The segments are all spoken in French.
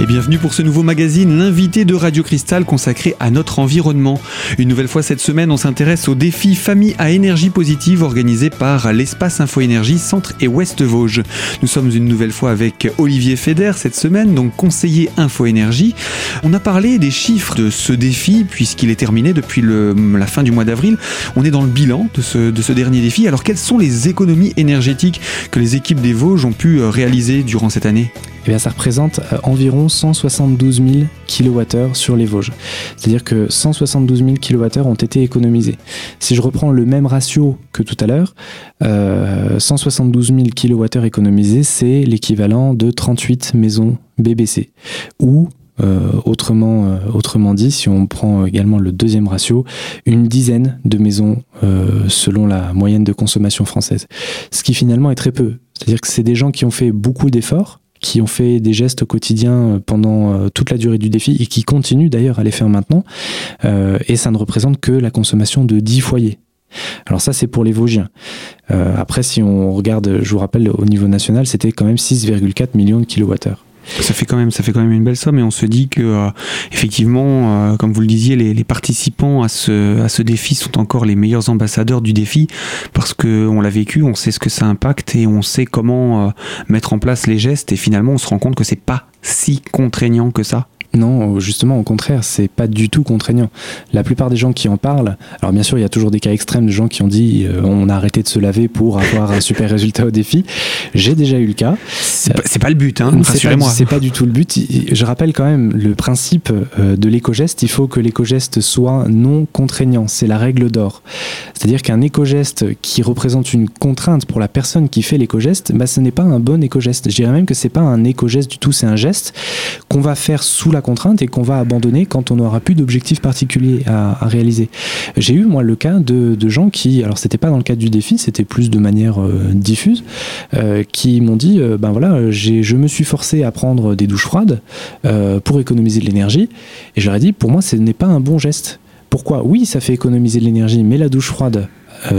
Et bienvenue pour ce nouveau magazine, l'invité de Radio Cristal consacré à notre environnement. Une nouvelle fois cette semaine, on s'intéresse au défi Famille à énergie positive organisé par l'espace Info Énergie Centre et Ouest Vosges. Nous sommes une nouvelle fois avec Olivier Feder cette semaine, donc conseiller Info Énergie. On a parlé des chiffres de ce défi puisqu'il est terminé depuis la fin du mois d'avril. On est dans le bilan de ce, de ce dernier défi. Alors quelles sont les économies énergétiques que les équipes des Vosges ont pu réaliser durant cette année? Eh bien, ça représente euh, environ 172 000 kWh sur les Vosges. C'est-à-dire que 172 000 kWh ont été économisés. Si je reprends le même ratio que tout à l'heure, euh, 172 000 kWh économisés, c'est l'équivalent de 38 maisons BBC. Ou euh, autrement, euh, autrement dit, si on prend également le deuxième ratio, une dizaine de maisons euh, selon la moyenne de consommation française. Ce qui finalement est très peu. C'est-à-dire que c'est des gens qui ont fait beaucoup d'efforts, qui ont fait des gestes au quotidien pendant toute la durée du défi et qui continuent d'ailleurs à les faire maintenant. et ça ne représente que la consommation de 10 foyers. Alors ça, c'est pour les Vosgiens. après, si on regarde, je vous rappelle, au niveau national, c'était quand même 6,4 millions de kilowattheures. Ça fait quand même, ça fait quand même une belle somme et on se dit que euh, effectivement, euh, comme vous le disiez, les, participants à ce, à ce défi sont encore les meilleurs ambassadeurs du défi parce que on l'a vécu, on sait ce que ça impacte et on sait comment euh, mettre en place les gestes et finalement on se rend compte que c'est pas si contraignant que ça. Non, justement, au contraire, c'est pas du tout contraignant. La plupart des gens qui en parlent, alors bien sûr, il y a toujours des cas extrêmes de gens qui ont dit euh, on a arrêté de se laver pour avoir un super résultat au défi. J'ai déjà eu le cas. C'est pas, pas, le but, hein, rassurez-moi. C'est pas du tout le but. Je rappelle quand même le principe euh, de l'éco-geste. Il faut que l'éco-geste soit non contraignant. C'est la règle d'or. C'est-à-dire qu'un éco-geste qui représente une contrainte pour la personne qui fait l'éco-geste, bah, ce n'est pas un bon éco-geste. Je dirais même que c'est pas un éco-geste du tout. C'est un geste qu'on va faire sous la contrainte et qu'on va abandonner quand on n'aura plus d'objectifs particuliers à, réaliser. J'ai eu moi le cas de, gens qui, alors c'était pas dans le cadre du défi, c'était plus de manière euh, diffuse, euh, qui m'ont dit, euh, ben voilà, je me suis forcé à prendre des douches froides pour économiser de l'énergie, et j'aurais dit, pour moi, ce n'est pas un bon geste. Pourquoi? Oui, ça fait économiser de l'énergie, mais la douche froide,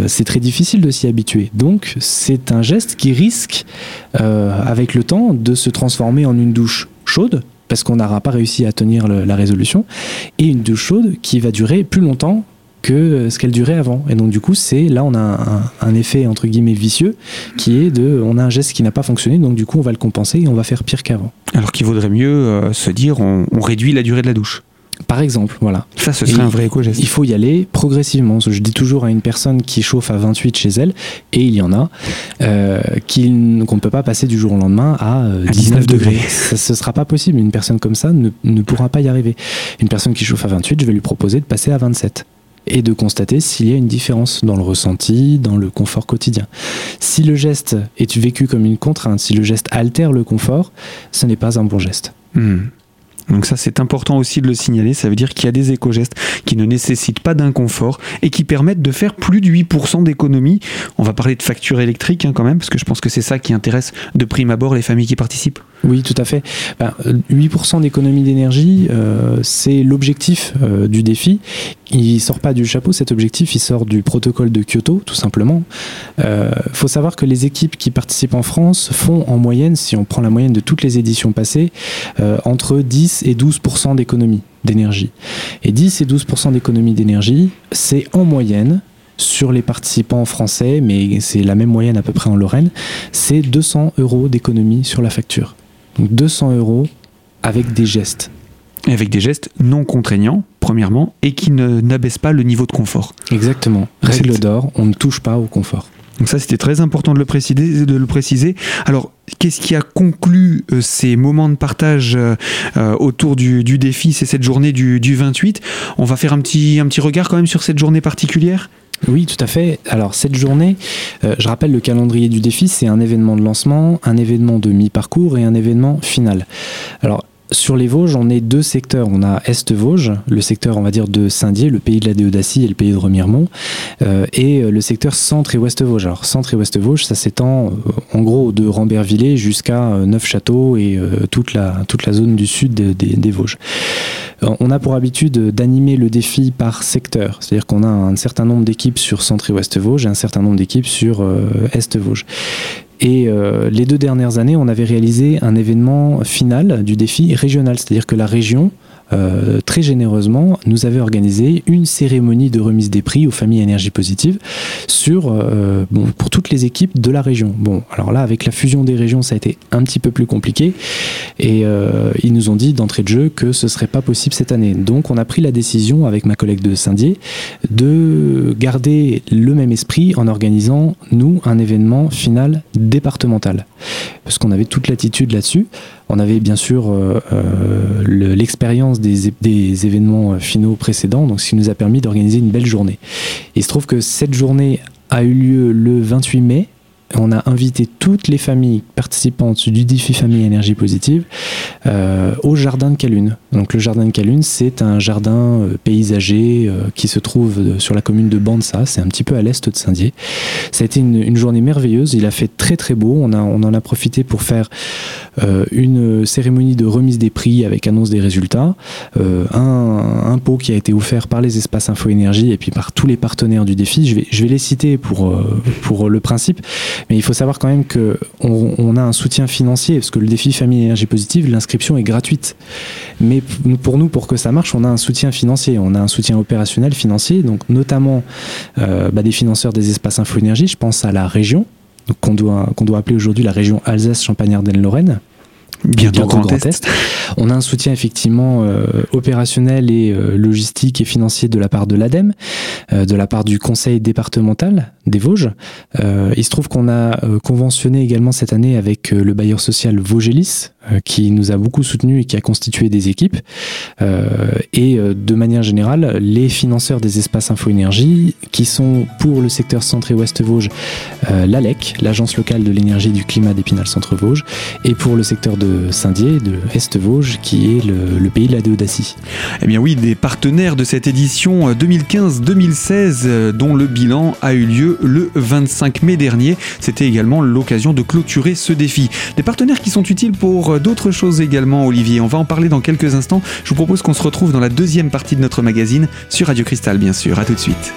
c'est très difficile de s'y habituer. Donc c'est un geste qui risque, avec le temps, de se transformer en une douche chaude, parce qu'on n'aura pas réussi à tenir la résolution, et une douche chaude qui va durer plus longtemps que ce qu'elle durait avant. Et donc du coup, c'est là on a un, effet entre guillemets vicieux qui est de, on a un geste qui n'a pas fonctionné, donc du coup on va le compenser et on va faire pire qu'avant. Alors qu'il vaudrait mieux euh, se dire, on réduit la durée de la douche. Par exemple, voilà. Ça, ce serait un vrai éco-geste. Il faut y aller progressivement. Je dis toujours à une personne qui chauffe à 28 chez elle, et il y en a, euh, qu'on ne peut pas passer du jour au lendemain à, 19, euh, degrés. ce ne sera pas possible. Une personne comme ça ne, ne pourra pas y arriver. Une personne qui chauffe à 28, je vais lui proposer de passer à 27 et de constater s'il y a une différence dans le ressenti, dans le confort quotidien. Si le geste est vécu comme une contrainte, si le geste altère le confort, ce n'est pas un bon geste. Hmm. Donc ça c'est important aussi de le signaler, ça veut dire qu'il y a des éco-gestes qui ne nécessitent pas d'inconfort et qui permettent de faire plus de 8% d'économie. On va parler de facture électrique hein, quand même, parce que je pense que c'est ça qui intéresse de prime abord les familles qui participent. Oui, tout à fait. 8% ben, d'économie d'énergie, euh, c'est l'objectif euh, du défi. Il sort pas du chapeau, cet objectif, il sort du protocole de Kyoto, tout simplement. Il euh, faut savoir que les équipes qui participent en France font en moyenne, si on prend la moyenne de toutes les éditions passées, entre 10 et 12% d'économie d'énergie. Et 10 et 12% d'économie d'énergie, c'est en moyenne sur les participants français, mais c'est la même moyenne à peu près en Lorraine, c'est 200 euros d'économie sur la facture. Donc 200 euros avec des gestes. Et avec des gestes non contraignants, premièrement, et qui n'abaissent pas le niveau de confort. Exactement. Règle d'or, on ne touche pas au confort. Donc ça, c'était très important de le préciser. De le préciser. Alors, qu'est-ce qui a conclu euh, ces moments de partage euh, euh, autour du, défi? C'est cette journée du, du, 28. On va faire un petit, un petit regard quand même sur cette journée particulière oui, tout à fait. Alors cette journée, euh, je rappelle le calendrier du défi, c'est un événement de lancement, un événement de mi-parcours et un événement final. Alors sur les Vosges, on est deux secteurs. On a Est-Vosges, le secteur, on va dire, de Saint-Dié, le pays de la Déodacie et le pays de Remiremont, euh, et euh, le secteur Centre et Ouest-Vosges. Alors, Centre et Ouest-Vosges, ça s'étend euh, en gros de Rambervillers jusqu'à Neufchâteau et toute, la, toute la zone du sud des Vosges. On a pour habitude d'animer le défi par secteur, c'est-à-dire qu'on a un certain nombre d'équipes sur Centre et Ouest-Vosges et un certain nombre d'équipes sur Est-Vosges. Et les deux dernières années, on avait réalisé un événement final du défi régional, c'est-à-dire que la région euh, très généreusement, nous avait organisé une cérémonie de remise des prix aux familles énergie positive euh, pour toutes les équipes de la région. Bon, alors là, avec la fusion des régions, ça a été un petit peu plus compliqué et euh, ils nous ont dit d'entrée de jeu que ce serait pas possible cette année. Donc, on a pris la décision avec ma collègue de Saint-Dié de garder le même esprit en organisant, nous, un événement final départemental. Parce qu'on avait toute l'attitude là-dessus. On avait bien sûr euh, euh, l'expérience des, événements finaux précédents, donc ce qui nous a permis d'organiser une belle journée. Il se trouve que cette journée a eu lieu le 28 mai on a invité toutes les familles participantes du défi Famille Énergie Positive euh, au jardin de Calune. Donc le jardin de Calune, c'est un jardin euh, paysager euh, qui se trouve sur la commune de Bansa, c'est un petit peu à l'est de Saint-Dié. Ça a été une, journée merveilleuse, il a fait très très beau, on, a, on en a profité pour faire une cérémonie de remise des prix avec annonce des résultats, un, un, pot qui a été offert par les espaces Info Énergie et puis par tous les partenaires du défi. Je vais, je vais les citer pour, pour le principe. Mais il faut savoir quand même qu'on on a un soutien financier, parce que le défi Famille Énergie Positive, l'inscription est gratuite. Mais pour nous, pour que ça marche, on a un soutien financier, on a un soutien opérationnel financier, donc notamment euh, bah, des financeurs des espaces Info Énergie, je pense à la région, qu'on doit, doit appeler aujourd'hui la région Alsace-Champagne-Ardenne-Lorraine, bientôt Grand, Est. On a un soutien effectivement euh, opérationnel et euh, logistique et financier de la part de l'ADEME, euh, de la part du conseil départemental des Vosges. il se trouve qu'on a conventionné également cette année avec le bailleur social Vosgelis, qui nous a beaucoup soutenu et qui a constitué des équipes. et de manière générale, les financeurs des espaces Info Énergie, qui sont pour le secteur centre et ouest Vosges, l'ALEC, l'agence locale de l'énergie et du climat d'Épinal Centre Vosges, et pour le secteur de Saint-Dié, de Est-Vosges, qui est le, pays de la Déodacie. Eh bien oui, des partenaires de cette édition 2015-2016, euh, dont le bilan a eu lieu le 25 mai dernier. C'était également l'occasion de clôturer ce défi. Des partenaires qui sont utiles pour d'autres choses également, Olivier. On va en parler dans quelques instants. Je vous propose qu'on se retrouve dans la deuxième partie de notre magazine sur Radio Cristal, bien sûr. À tout de suite.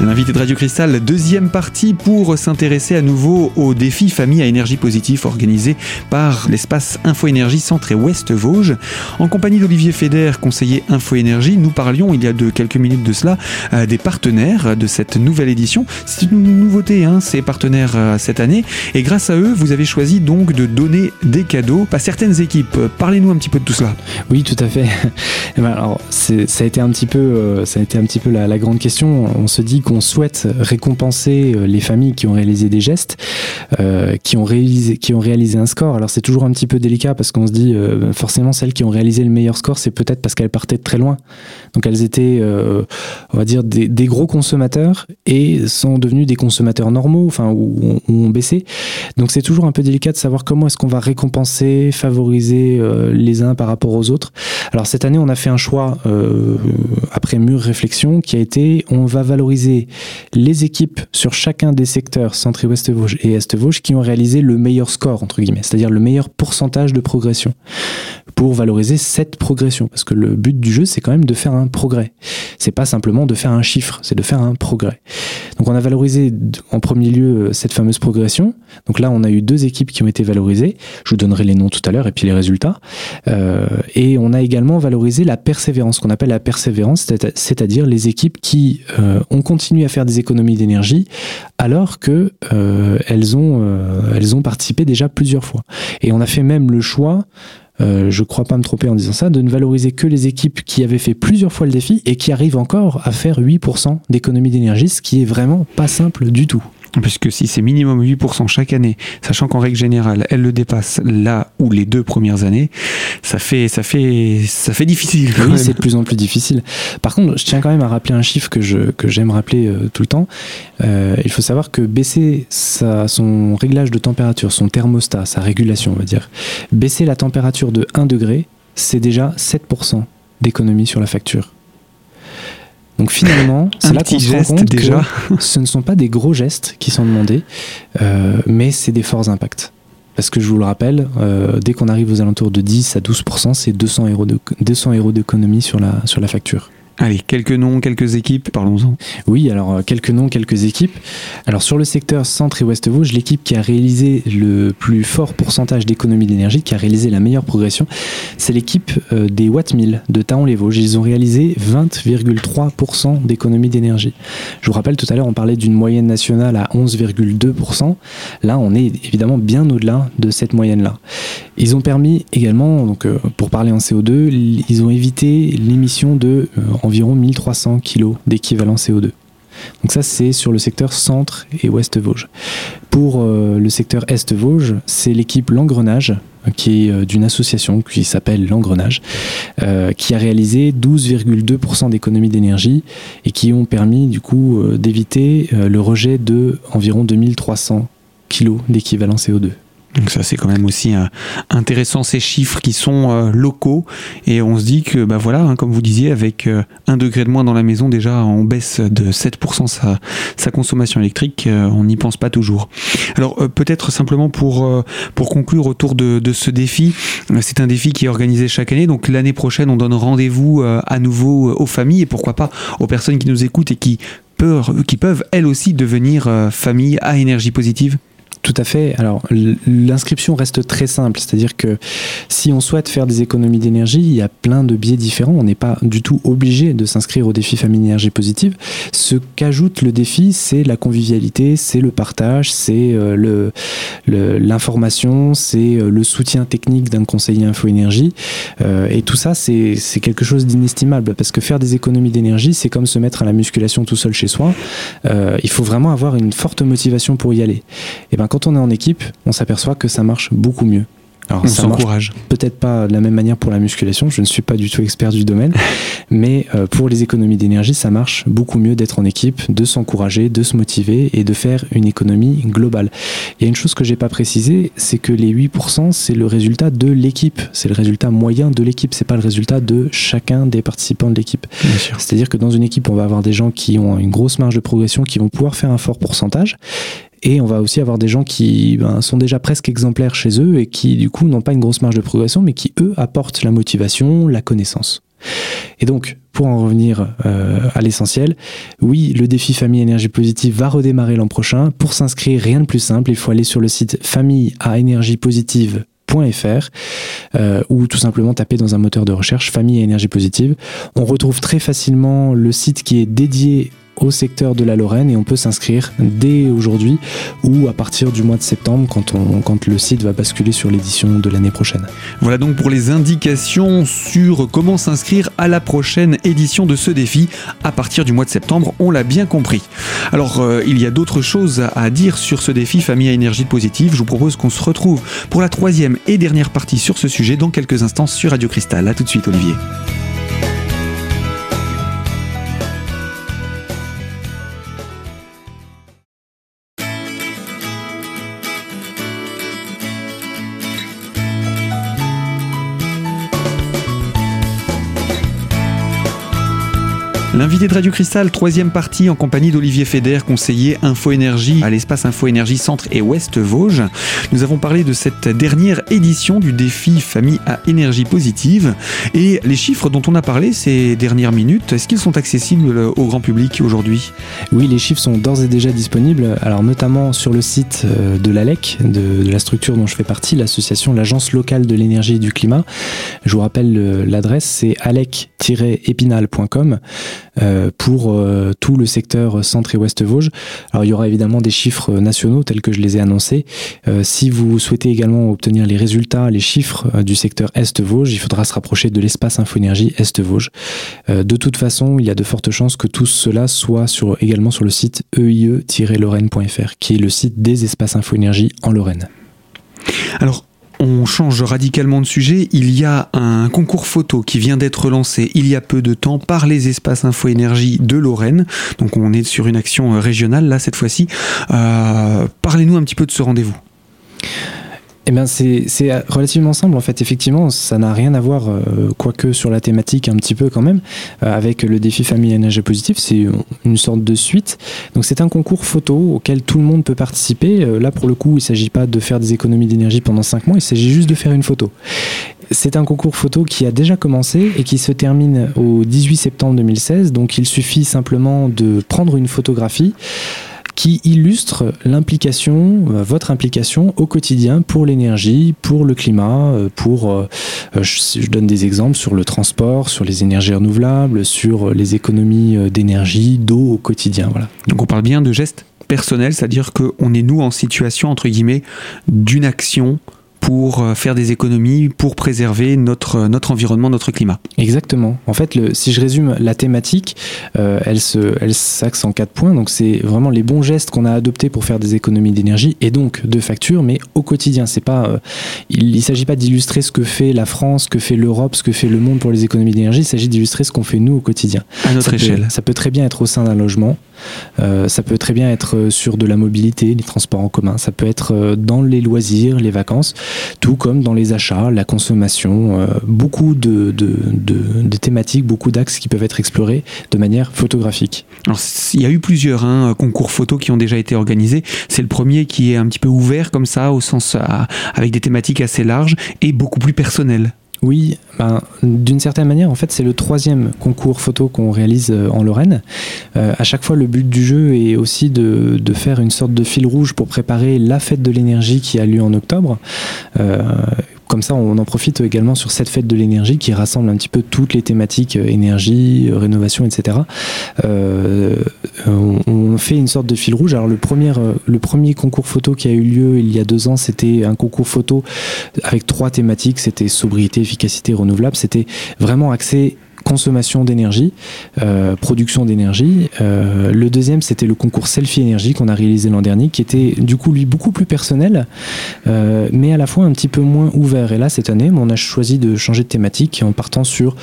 L'invité de Radio Cristal, deuxième partie pour s'intéresser à nouveau au défi famille à énergie positive organisé par l'espace Info Énergie Centre et Ouest Vosges. En compagnie d'Olivier Feder, conseiller Info Énergie, nous parlions il y a de quelques minutes de cela euh, des partenaires de cette nouvelle édition. C'est une nouveauté, hein, ces partenaires euh, cette année. Et grâce à eux, vous avez choisi donc de donner des cadeaux à certaines équipes. Parlez-nous un petit peu de tout cela. Oui, tout à fait. Eh ben, alors, ça a été un petit peu, euh, ça a été un petit peu la, la grande question. On se dit qu'on on souhaite récompenser euh, les familles qui ont réalisé des gestes, euh, qui, ont réalisé, qui ont réalisé un score. Alors c'est toujours un petit peu délicat parce qu'on se dit euh, forcément celles qui ont réalisé le meilleur score, c'est peut-être parce qu'elles partaient de très loin. Donc elles étaient, on va dire, des, gros consommateurs et sont devenues des consommateurs normaux, enfin, ou, ont baissé. Donc c'est toujours un peu délicat de savoir comment est-ce qu'on va récompenser, favoriser les uns par rapport aux autres. Alors cette année, on a fait un choix après mûre réflexion qui a été on va valoriser les équipes sur chacun des secteurs Centre et Ouest Vosges et Est Vosges qui ont réalisé le meilleur score, entre guillemets, c'est-à-dire le meilleur pourcentage de progression pour valoriser cette progression. Parce que le but du jeu, c'est quand même de faire un progrès. C'est pas simplement de faire un chiffre, c'est de faire un progrès. Donc on a valorisé en premier lieu cette fameuse progression. Donc là, on a eu deux équipes qui ont été valorisées. Je vous donnerai les noms tout à l'heure et puis les résultats. Euh, et on a également valorisé la persévérance, qu'on appelle la persévérance, c'est-à-dire les équipes qui euh, ont continué à faire des économies d'énergie alors que euh, euh, elles ont participé déjà plusieurs fois. Et on a fait même le choix euh, je crois pas me tromper en disant ça, de ne valoriser que les équipes qui avaient fait plusieurs fois le défi et qui arrivent encore à faire 8% d'économie d'énergie, ce qui est vraiment pas simple du tout. Puisque si c'est minimum 8% chaque année, sachant qu'en règle générale, elle le dépasse là ou les deux premières années, ça fait, ça fait, ça fait difficile. Oui, c'est de plus en plus difficile. Par contre, je tiens quand même à rappeler un chiffre que je que j'aime rappeler euh, tout le temps. Euh, il faut savoir que baisser sa, son réglage de température, son thermostat, sa régulation, on va dire, baisser la température de 1 degré, c'est déjà 7% d'économie sur la facture. Donc finalement, c'est là qu'on se rend compte déjà. que ce ne sont pas des gros gestes qui sont demandés, euh, mais c'est des forts impacts. Parce que je vous le rappelle, euh, dès qu'on arrive aux alentours de 10 à 12%, c'est 200 euros d'économie sur la, sur la facture. Allez, quelques noms, quelques équipes, parlons-en. Oui, alors euh, quelques noms, quelques équipes. Alors sur le secteur Centre et Ouest Vosges, l'équipe qui a réalisé le plus fort pourcentage d'économie d'énergie, qui a réalisé la meilleure progression, c'est l'équipe euh, des Watt 1000 de Taon-les-Vosges. Ils ont réalisé 20,3% d'économie d'énergie. Je vous rappelle tout à l'heure, on parlait d'une moyenne nationale à 11,2%. Là, on est évidemment bien au-delà de cette moyenne-là. Ils ont permis également, donc euh, pour parler en CO2, ils ont évité l'émission de environ 1300 kg d'équivalent CO2. Donc ça, c'est sur le secteur centre et ouest Vosges. Pour euh, le secteur est Vosges, c'est l'équipe L'Engrenage, qui est euh, d'une association qui s'appelle L'Engrenage, euh, qui a réalisé 12,2% d'économie d'énergie et qui ont permis du coup d'éviter le rejet de environ 2300 kg d'équivalent CO2. Donc ça c'est quand même aussi euh, intéressant ces chiffres qui sont euh, locaux et on se dit que bah voilà hein, comme vous disiez avec euh, un degré de moins dans la maison déjà on baisse de 7% sa, sa consommation électrique on n'y pense pas toujours. Alors peut-être simplement pour, pour conclure autour de, ce défi c'est un défi qui est organisé chaque année donc l'année prochaine on donne rendez-vous à nouveau aux familles et pourquoi pas aux personnes qui nous écoutent et qui qui peuvent elles aussi devenir famille à énergie positive. Tout à fait. Alors, l'inscription reste très simple, c'est-à-dire que si on souhaite faire des économies d'énergie, il y a plein de biais différents. On n'est pas du tout obligé de s'inscrire au défi famille énergie positive. Ce qu'ajoute le défi, c'est la convivialité, c'est le partage, c'est euh, l'information, c'est euh, le soutien technique d'un conseiller info énergie. Euh, et tout ça, c'est quelque chose d'inestimable parce que faire des économies d'énergie, c'est comme se mettre à la musculation tout seul chez soi. il faut vraiment avoir une forte motivation pour y aller. Et ben, quand on est en équipe, on s'aperçoit que ça marche beaucoup mieux. Alors, on s'encourage. Peut-être pas de la même manière pour la musculation, je ne suis pas du tout expert du domaine, mais euh, pour les économies d'énergie, ça marche beaucoup mieux d'être en équipe, de s'encourager, de se motiver et de faire une économie globale. Il y a une chose que j'ai pas précisé, c'est que les 8%, c'est le résultat de l'équipe, c'est le résultat moyen de l'équipe, c'est pas le résultat de chacun des participants de l'équipe. C'est-à-dire que dans une équipe, on va avoir des gens qui ont une grosse marge de progression, qui vont pouvoir faire un fort pourcentage, et on va aussi avoir des gens qui ben, sont déjà presque exemplaires chez eux et qui, du coup, n'ont pas une grosse marge de progression, mais qui, eux, apportent la motivation, la connaissance. Et donc, pour en revenir euh, à l'essentiel, oui, le défi Famille Énergie Positive va redémarrer l'an prochain. Pour s'inscrire, rien de plus simple, il faut aller sur le site famille à euh, ou tout simplement taper dans un moteur de recherche famille énergie positive. On retrouve très facilement le site qui est dédié au secteur de la Lorraine et on peut s'inscrire dès aujourd'hui ou à partir du mois de septembre quand, le site va basculer sur l'édition de l'année prochaine. Voilà donc pour les indications sur comment s'inscrire à la prochaine édition de ce défi à partir du mois de septembre, on l'a bien compris. Alors euh, il y a d'autres choses à dire sur ce défi famille à énergie positive, je vous propose qu'on se retrouve pour la troisième et dernière partie sur ce sujet dans quelques instants sur Radio Cristal. A tout de suite Olivier. L'invité de Radio Cristal, troisième partie en compagnie d'Olivier Feder, conseiller Info Énergie à l'espace Info Énergie Centre et Ouest Vosges. Nous avons parlé de cette dernière édition du défi Famille à énergie positive et les chiffres dont on a parlé ces dernières minutes, est-ce qu'ils sont accessibles au grand public aujourd'hui? Oui, les chiffres sont d'ores et déjà disponibles, alors notamment sur le site euh, de l'ALEC, de, la structure dont je fais partie, l'association l'Agence locale de l'énergie et du climat. Je vous rappelle euh, l'adresse, c'est alec-épinal.com. Euh, pour euh, tout le secteur centre et ouest Vosges. Alors il y aura évidemment des chiffres nationaux tels que je les ai annoncés. Euh, si vous souhaitez également obtenir les résultats, les chiffres du secteur Est Vosges, il faudra se rapprocher de l'espace Infoénergie Est Vosges. de toute façon, il y a de fortes chances que tout cela soit également sur le site eie-lorraine.fr, qui est le site des espaces Infoénergie en Lorraine. Alors, on change radicalement de sujet. Il y a un concours photo qui vient d'être lancé il y a peu de temps par les espaces Info Énergie de Lorraine. Donc on est sur une action régionale là cette fois-ci. Euh, parlez-nous un petit peu de ce rendez-vous. Eh bien, c'est relativement simple en fait. Effectivement, ça n'a rien à voir, euh, quoique sur la thématique un petit peu quand même, euh, avec le défi famille énergie positive. C'est une sorte de suite. Donc, c'est un concours photo auquel tout le monde peut participer. Euh, là, pour le coup, il ne s'agit pas de faire des économies d'énergie pendant 5 mois, il s'agit juste de faire une photo. C'est un concours photo qui a déjà commencé et qui se termine au 18 septembre 2016. Donc, il suffit simplement de prendre une photographie qui illustre l'implication, euh, votre implication au quotidien pour l'énergie, pour le climat, euh, pour, euh, je, donne des exemples sur le transport, sur les énergies renouvelables, sur les économies d'énergie, d'eau au quotidien. Voilà. Donc on parle bien de gestes personnels, c'est-à-dire qu'on est nous en situation, entre guillemets, d'une action pour euh, faire des économies, pour préserver notre, euh, notre environnement, notre climat. Exactement. En fait, le, si je résume la thématique, euh, elle, s'axe en quatre points. Donc, c'est vraiment les bons gestes qu'on a adoptés pour faire des économies d'énergie et donc de factures, mais au quotidien. C'est pas, il ne s'agit pas d'illustrer ce que fait la France, ce que fait l'Europe, ce que fait le monde pour les économies d'énergie. Il s'agit d'illustrer ce qu'on fait nous au quotidien. À notre échelle. ça peut très bien être au sein d'un logement. Ça peut très bien être sur de la mobilité, les transports en commun. Ça peut être dans les loisirs, les vacances tout comme dans les achats, la consommation, euh, beaucoup de, thématiques, beaucoup d'axes qui peuvent être explorés de manière photographique. Il y a eu plusieurs hein, concours photos qui ont déjà été organisés. C'est le premier qui est un petit peu ouvert comme ça, au sens avec des thématiques assez larges et beaucoup plus personnelles. Oui, ben, d'une certaine manière, en fait, c'est le troisième concours photo qu'on réalise euh, en Lorraine. Euh, à chaque fois, le but du jeu est aussi de, faire une sorte de fil rouge pour préparer la fête de l'énergie qui a lieu en octobre. Euh, comme ça, on en profite également sur cette fête de l'énergie qui rassemble un petit peu toutes les thématiques euh, énergie, rénovation, etc. fait une sorte de fil rouge. Alors le premier, le premier concours photo qui a eu lieu il y a deux ans, c'était un concours photo avec trois thématiques. C'était sobriété, efficacité, renouvelable. C'était vraiment axé consommation d'énergie, euh, production d'énergie. Euh, le deuxième, c'était le concours Selfie Énergie qu'on a réalisé l'an dernier, qui était du coup lui beaucoup plus personnel, euh, mais à la fois un petit peu moins ouvert. Et là, cette année, on a choisi de changer de thématique en partant sur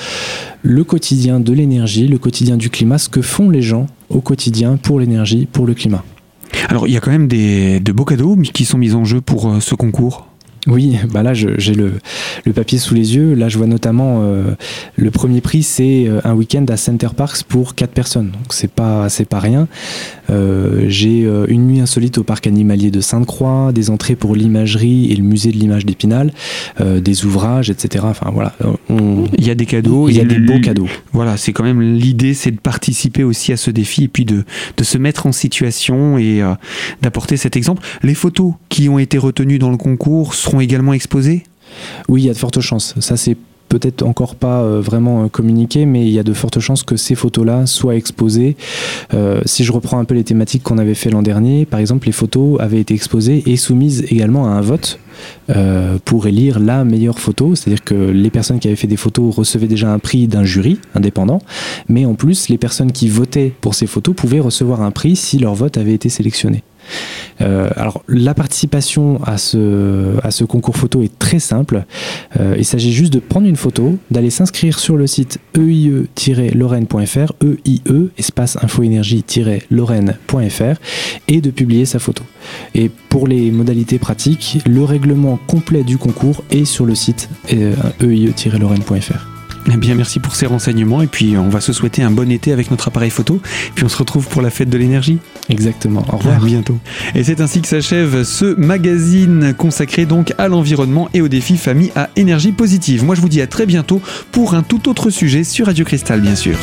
le quotidien de l'énergie, le quotidien du climat, ce que font les gens au quotidien pour l'énergie, pour le climat. Alors, il y a quand même des, de beaux cadeaux qui sont mis en jeu pour ce concours? Oui, bah là j'ai le, le, papier sous les yeux. Là je vois notamment euh, le premier prix c'est euh, un week-end à Center Parks pour 4 personnes. Donc c'est pas c'est pas rien. Euh, j'ai une nuit insolite au parc animalier de Sainte-Croix, des entrées pour l'imagerie et le musée de l'image d'Épinal, des ouvrages, etc. Enfin voilà. il y a des cadeaux, il y a, des beaux cadeaux. Voilà, c'est quand même l'idée, c'est de participer aussi à ce défi et puis de, de se mettre en situation et d'apporter cet exemple. Les photos qui ont été retenues dans le concours sont également exposés? Oui, il y a de fortes chances. Ça, c'est peut-être encore pas euh, vraiment euh, communiqué, mais il y a de fortes chances que ces photos-là soient exposées. Euh, si je reprends un peu les thématiques qu'on avait fait l'an dernier, par exemple, les photos avaient été exposées et soumises également à un vote pour élire la meilleure photo. C'est-à-dire que les personnes qui avaient fait des photos recevaient déjà un prix d'un jury indépendant, mais en plus, les personnes qui votaient pour ces photos pouvaient recevoir un prix si leur vote avait été sélectionné. Euh, alors la participation à ce, concours photo est très simple. Euh, il s'agit juste de prendre une photo, d'aller s'inscrire sur le site eie-lorraine.fr, EIE, espace infoénergie-lorraine.fr, et de publier sa photo. Et pour les modalités pratiques, le règlement complet du concours est sur le site euh, eie-lorraine.fr. Eh bien, merci pour ces renseignements. Et puis, on va se souhaiter un bon été avec notre appareil photo. Puis, on se retrouve pour la fête de l'énergie. Exactement. Au revoir. À bientôt. Et c'est ainsi que s'achève ce magazine consacré donc à l'environnement et aux défis famille à énergie positive. Moi, je vous dis à très bientôt pour un tout autre sujet sur Radio Cristal, bien sûr.